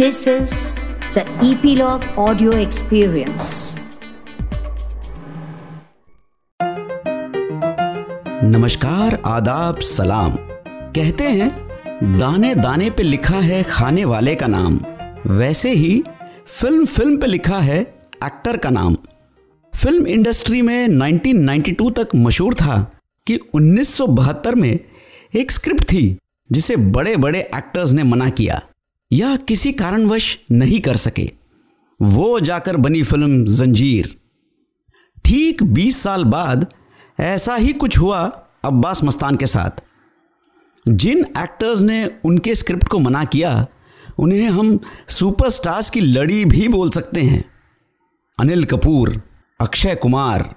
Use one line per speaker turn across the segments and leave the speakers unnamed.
This is the Epilogue Audio Experience.
नमस्कार, आदाब, सलाम। कहते हैं, दाने दाने पे लिखा है खाने वाले का नाम। वैसे ही, फ़िल्म फ़िल्म पे लिखा है एक्टर का नाम। फ़िल्म इंडस्ट्री में 1992 तक मशहूर था कि 1972 में एक स्क्रिप्ट थी, जिसे बड़े बड़े एक्टर्स ने मना किया। या किसी कारणवश नहीं कर सके। वो जाकर बनी फ़िल्म जंजीर। ठीक 20 साल बाद ऐसा ही कुछ हुआ अब्बास मस्तान के साथ। जिन एक्टर्स ने उनके स्क्रिप्ट को मना किया, उन्हें हम सुपरस्टार्स की लड़ी भी बोल सकते हैं। अनिल कपूर, अक्षय कुमार,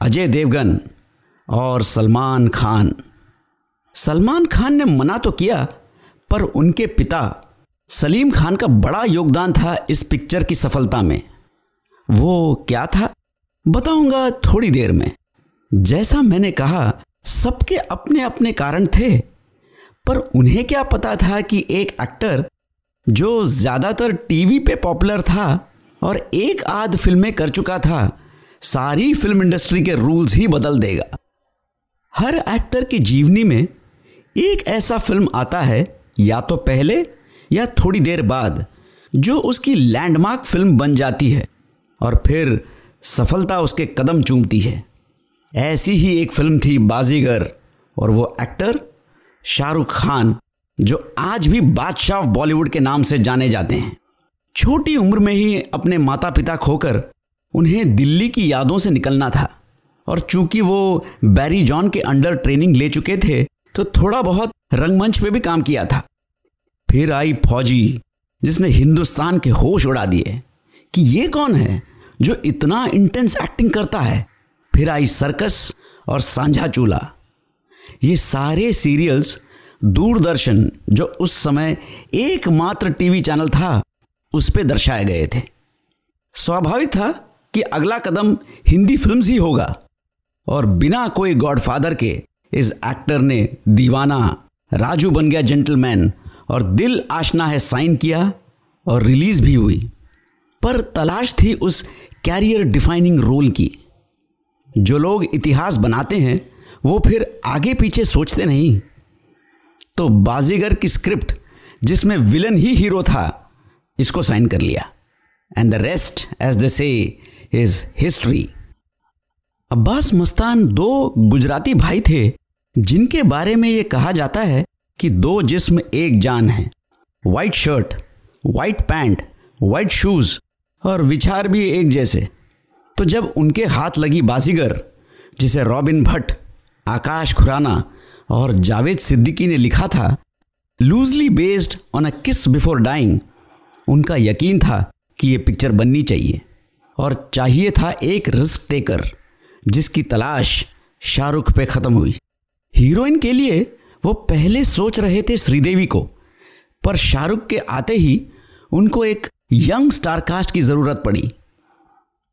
अजय देवगन और सलमान खान। सलमान खान ने मना तो किया, पर उनके पिता सलीम खान का बड़ा योगदान था इस पिक्चर की सफलता में। वो क्या था? बताऊँगा थोड़ी देर में। जैसा मैंने कहा, सबके अपने अपने कारण थे, पर उन्हें क्या पता था कि एक एक्टर जो ज़्यादातर टीवी पे पॉपुलर था और एक आध फ़िल्में कर चुका था, सारी फ़िल्म इंडस्ट्री के रूल्स ही बदल देगा। हर एक्टर की जीवनी में एक ऐसा फ़िल्म आता है, या तो पहले या थोड़ी देर बाद जो उसकी लैंडमार्क फ़िल्म बन जाती है और फिर सफलता उसके कदम चूमती है। ऐसी ही एक फ़िल्म थी बाजीगर और वो एक्टर शाहरुख खान, जो आज भी बादशाह बॉलीवुड के नाम से जाने जाते हैं। छोटी उम्र में ही अपने माता पिता खोकर उन्हें दिल्ली की यादों से निकलना था और चूँकि वो बैरी जॉन के अंडर ट्रेनिंग ले चुके थे तो थोड़ा बहुत रंगमंच पे भी काम किया था। फिर आई फौजी, जिसने हिंदुस्तान के होश उड़ा दिए कि ये कौन है जो इतना इंटेंस एक्टिंग करता है। फिर आई सर्कस और सांझा चूल्हा। ये सारे सीरियल्स दूरदर्शन जो उस समय एकमात्र टीवी चैनल था, उस पर दर्शाए गए थे। स्वाभाविक था कि अगला कदम हिंदी फिल्म्स ही होगा और बिना कोई गॉडफादर के इस एक्टर ने दीवाना, राजू बन गया जेंटलमैन और दिल आशना है साइन किया और रिलीज़ भी हुई। पर तलाश थी उस कैरियर डिफाइनिंग रोल की। जो लोग इतिहास बनाते हैं, वो फिर आगे पीछे सोचते नहीं। तो बाजीगर की स्क्रिप्ट, जिसमें विलन ही हीरो था, इसको साइन कर लिया। And the rest as they say is history Abbas Mastan दो गुजराती भाई थे, जिनके बारे में ये कहा जाता है कि दो जिस्म एक जान है। White shirt white pant white shoes और विचार भी एक जैसे। तो जब उनके हाथ लगी बाजीगर जिसे रॉबिन भट्ट, आकाश खुराना और जावेद सिद्दीकी ने लिखा था लूजली बेस्ड ऑन अ किस बिफोर डाइंग उनका यकीन था कि ये पिक्चर बननी चाहिए। और चाहिए था एक रिस्क टेकर जिसकी तलाश शाहरुख पे ख़त्म हुई। हीरोइन के लिए वो पहले सोच रहे थे श्रीदेवी को, पर शाहरुख के आते ही उनको एक यंग स्टार कास्ट की ज़रूरत पड़ी।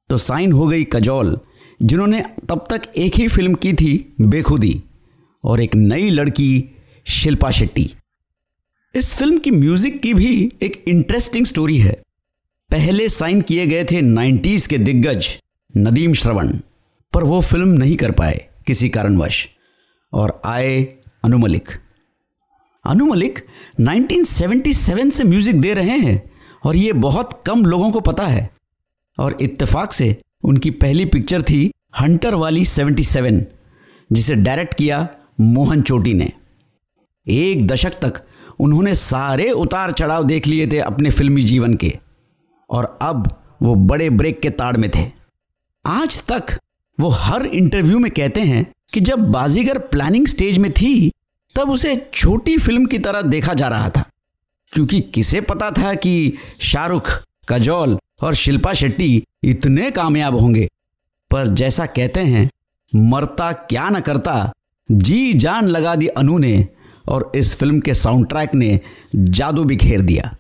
तो साइन हो गई कजौल, जिन्होंने तब तक एक ही फ़िल्म की थी, बेखुदी, और एक नई लड़की, शिल्पा शेट्टी। इस फ़िल्म की म्यूज़िक की भी एक इंटरेस्टिंग स्टोरी है। पहले साइन किए गए थे 90s के दिग्गज नदीम श्रवण, पर वो फ़िल्म नहीं कर पाए किसी कारणवश, और आए अनु मलिक अनु मलिक 1977 से म्यूज़िक दे रहे हैं और ये बहुत कम लोगों को पता है। और इत्तेफाक से उनकी पहली पिक्चर थी हंटर वाली 77 जिसे डायरेक्ट किया मोहन चोटी ने। एक दशक तक उन्होंने सारे उतार चढ़ाव देख लिए थे अपने फिल्मी जीवन के, और अब वो बड़े ब्रेक के ताड़ में थे। आज तक वो हर इंटरव्यू में कहते हैं कि जब बाजीगर प्लानिंग स्टेज में थी तब उसे छोटी फ़िल्म की तरह देखा जा रहा था। क्योंकि किसे पता था कि शाहरुख, कजौल और शिल्पा शेट्टी इतने कामयाब होंगे? पर जैसा कहते हैं, मरता क्या न करता, जी जान लगा दी अनु ने और इस फ़िल्म के साउंड ट्रैक ने जादू बिखेर दिया।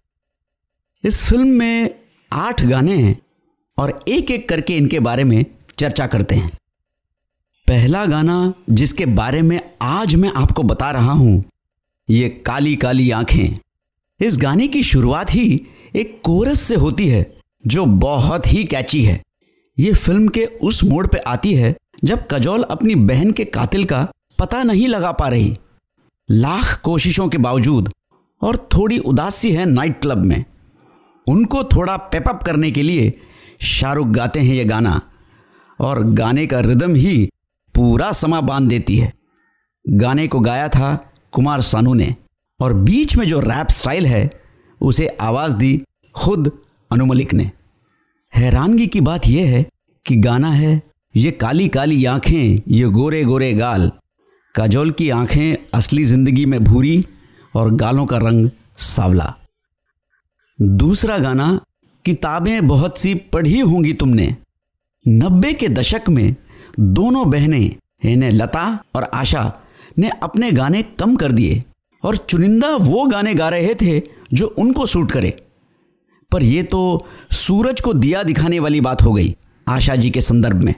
इस फ़िल्म में आठ गाने हैं और एक एक करके इनके बारे में चर्चा करते हैं। पहला गाना जिसके बारे में आज मैं आपको बता रहा हूँ, ये काली काली आँखें। इस गाने की शुरुआत ही एक कोरस से होती है, जो बहुत ही कैची है। ये फ़िल्म के उस मोड़ पे आती है, जब कजोल अपनी बहन के कातिल का पता नहीं लगा पा रही। लाख कोशिशों के बावजूद, और थोड़ी उदासी है नाइट क्लब में। उनको थोड़ा पेपअप करने के लिए शाहरुख गाते हैं ये गाना, और गाने का रिदम ही पूरा समा बाँध देती है। गाने को गाया था कुमार सानू ने और बीच में जो रैप स्टाइल है, उसे आवाज़ दी खुद अनुमलिक ने। हैरानगी की बात यह है कि गाना है, ये काली काली आँखें, ये गोरे गोरे गाल। काजोल की आँखें असली ज़िंदगी में भूरी और गालों का रंग सावला। दूसरा गाना, किताबें बहुत सी पढ़ी होंगी तुमने। नब्बे के दशक में दोनों बहनें, यानी लता और आशा, ने अपने गाने कम कर दिए। और चुनिंदा वो गाने गा रहे थे जो उनको सूट करे। पर यह तो सूरज को दिया दिखाने वाली बात हो गई आशा जी के संदर्भ में।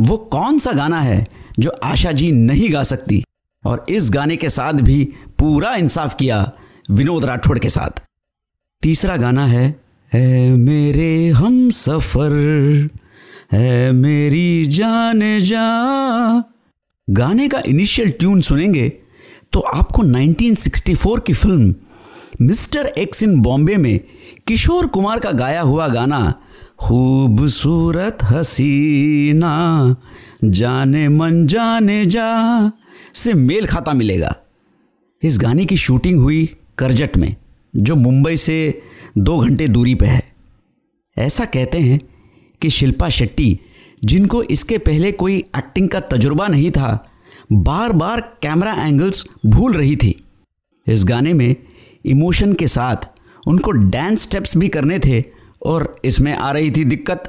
वो कौन सा गाना है जो आशा जी नहीं गा सकती? और इस गाने के साथ भी पूरा इंसाफ किया विनोद राठौड़ के साथ। तीसरा गाना है है मेरे हम सफ़र। है मेरी जान जा। गाने का इनिशियल ट्यून सुनेंगे तो आपको 1964 की film mister X in Bombay में किशोर कुमार का गाया हुआ गाना, खूबसूरत हसीना, जाने मन जाने जा से मेल खाता मिलेगा। इस गाने की शूटिंग हुई करजट में, जो मुंबई से दो घंटे दूरी पे है। ऐसा कहते हैं कि शिल्पा शेट्टी, जिनको इसके पहले कोई एक्टिंग का तजुर्बा नहीं था बार बार कैमरा एंगल्स भूल रही थी। इस गाने में इमोशन के साथ उनको डांस स्टेप्स भी करने थे और इसमें आ रही थी दिक्कत।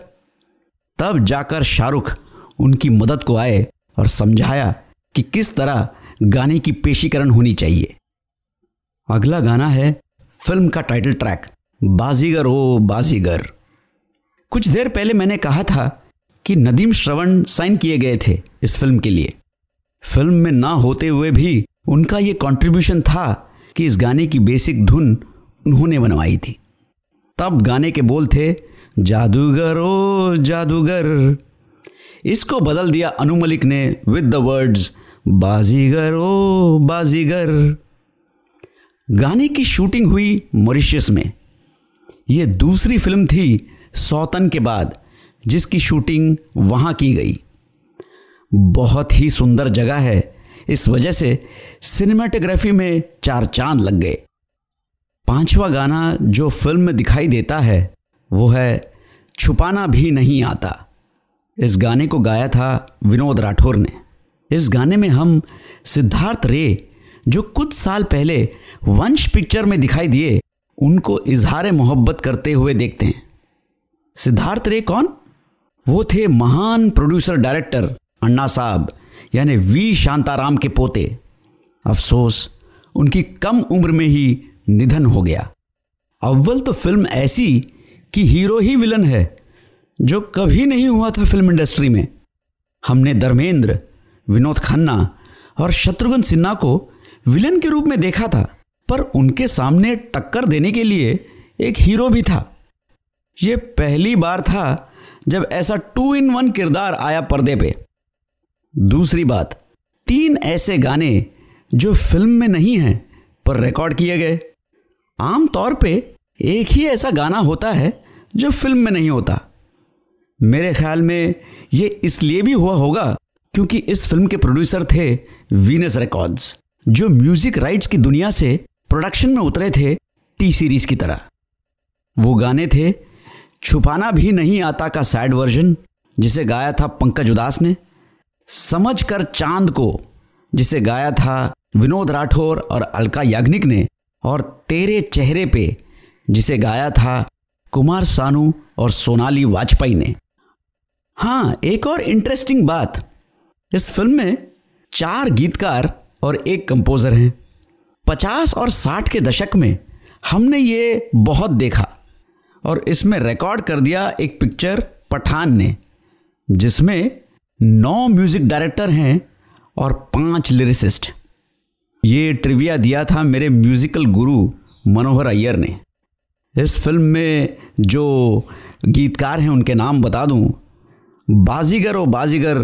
तब जाकर शाहरुख उनकी मदद को आए और समझाया कि किस तरह गाने की पेशीकरण होनी चाहिए। अगला गाना है फ़िल्म का टाइटल ट्रैक बाजीगर ओ बाजीगर। कुछ देर पहले मैंने कहा था कि नदीम श्रवण साइन किए गए थे इस फ़िल्म के लिए। फ़िल्म में ना होते हुए भी उनका ये कंट्रीब्यूशन था कि इस गाने की बेसिक धुन उन्होंने बनवाई थी। तब गाने के बोल थे, जादूगर ओ जादूगर। इसको बदल दिया अनु मलिक ने विद द वर्ड्स बाजीगर ओ बाजीगर। गाने की शूटिंग हुई मॉरिशस में। यह दूसरी फ़िल्म थी सौतन के बाद जिसकी शूटिंग वहाँ की गई। बहुत ही सुंदर जगह है। इस वजह से सिनेमाटोग्राफी में चार चाँद लग गए। पांचवा गाना जो फ़िल्म में दिखाई देता है, वो है छुपाना भी नहीं आता। इस गाने को गाया था विनोद राठौर ने। इस गाने में हम सिद्धार्थ रे, जो कुछ साल पहले वंश पिक्चर में दिखाई दिए, उनको इजहार मोहब्बत करते हुए देखते हैं। सिद्धार्थ रे कौन? वो थे महान प्रोड्यूसर डायरेक्टर अन्ना साहब, यानी वी. शांताराम के पोते। अफसोस, उनकी कम उम्र में ही निधन हो गया। अव्वल तो फ़िल्म ऐसी कि हीरो ही विलन है, जो कभी नहीं हुआ था फ़िल्म इंडस्ट्री में। हमने धर्मेंद्र, विनोद खन्ना और शत्रुघ्न सिन्हा को विलन के रूप में देखा था, पर उनके सामने टक्कर देने के लिए एक हीरो भी था। यह पहली बार था जब ऐसा टू इन वन किरदार आया पर्दे पे। दूसरी बात, तीन ऐसे गाने जो फ़िल्म में नहीं हैं, पर रिकॉर्ड किए गए। आमतौर पे एक ही ऐसा गाना होता है जो फ़िल्म में नहीं होता। मेरे ख्याल में ये इसलिए भी हुआ होगा क्योंकि इस फ़िल्म के प्रोड्यूसर थे वीनस रिकॉर्ड्स जो म्यूज़िक राइट्स की दुनिया से प्रोडक्शन में उतरे थे टी सीरीज़ की तरह। वो गाने थे छुपाना भी नहीं आता का सैड वर्जन, जिसे गाया था पंकज उदास ने। समझ कर चाँद को, जिसे गाया था विनोद राठौर और अलका याग्निक ने, और तेरे चेहरे पे, जिसे गाया था कुमार सानू और सोनाली वाजपेयी ने। हाँ एक और इंटरेस्टिंग बात। इस फ़िल्म में चार गीतकार और एक कंपोजर हैं। पचास और साठ के दशक में हमने ये बहुत देखा। और इसमें रिकॉर्ड कर दिया एक पिक्चर पठान ने, जिसमें नौ म्यूज़िक डायरेक्टर हैं और पाँच लिरिसिस्ट ये ट्रिविया दिया था मेरे म्यूजिकल गुरु मनोहर अय्यर ने। इस फ़िल्म में जो गीतकार हैं, उनके नाम बता दूँ। बाजीगर और बाजीगर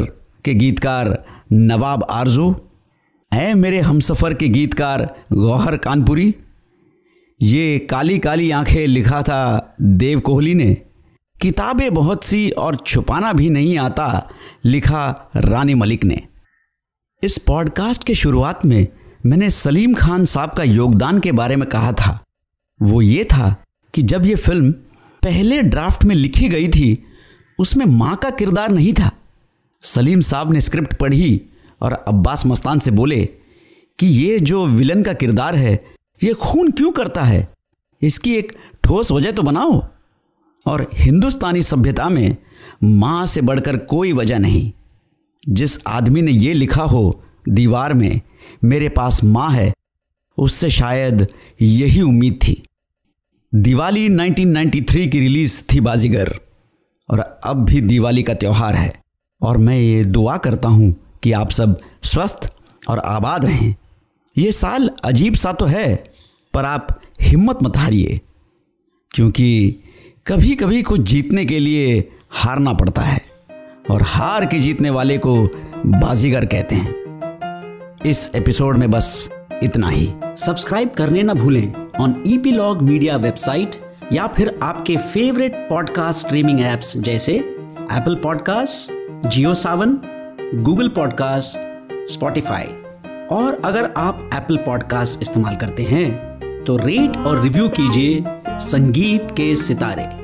के गीतकार नवाब आरज़ू ऐ मेरे हमसफ़र के गीतकार गौहर कानपुरी। ये काली काली आँखें लिखा था देव कोहली ने। किताबें बहुत सी और छुपाना भी नहीं आता, लिखा रानी मलिक ने। इस पॉडकास्ट के शुरुआत में मैंने सलीम खान साहब का योगदान के बारे में कहा था। वो ये था कि जब ये फ़िल्म पहले ड्राफ्ट में लिखी गई थी, उसमें माँ का किरदार नहीं था। सलीम साहब ने स्क्रिप्ट पढ़ी और अब्बास मस्तान से बोले कि ये जो विलन का किरदार है ये खून क्यों करता है? इसकी एक ठोस वजह तो बनाओ। और हिंदुस्तानी सभ्यता में माँ से बढ़कर कोई वजह नहीं। जिस आदमी ने ये लिखा हो दीवार में, मेरे पास माँ है, उससे शायद यही उम्मीद थी। दिवाली 1993 की रिलीज़ थी बाजीगर, और अब भी दिवाली का त्यौहार है। और मैं ये दुआ करता हूँ कि आप सब स्वस्थ और आबाद रहें। ये साल अजीब सा तो है, पर आप हिम्मत मत हारिए, क्योंकि कभी कभी कुछ जीतने के लिए हारना पड़ता है, और हार के जीतने वाले को बाजीगर कहते हैं। इस एपिसोड में बस इतना ही। सब्सक्राइब करने ना भूलें ऑन ईपीलॉग मीडिया वेबसाइट या फिर आपके फेवरेट पॉडकास्ट स्ट्रीमिंग एप्स जैसे Apple podcast Jio Saavn Google podcast Spotify और अगर आप एप्पल पॉडकास्ट इस्तेमाल करते हैं तो रेट और रिव्यू कीजिए संगीत के सितारे।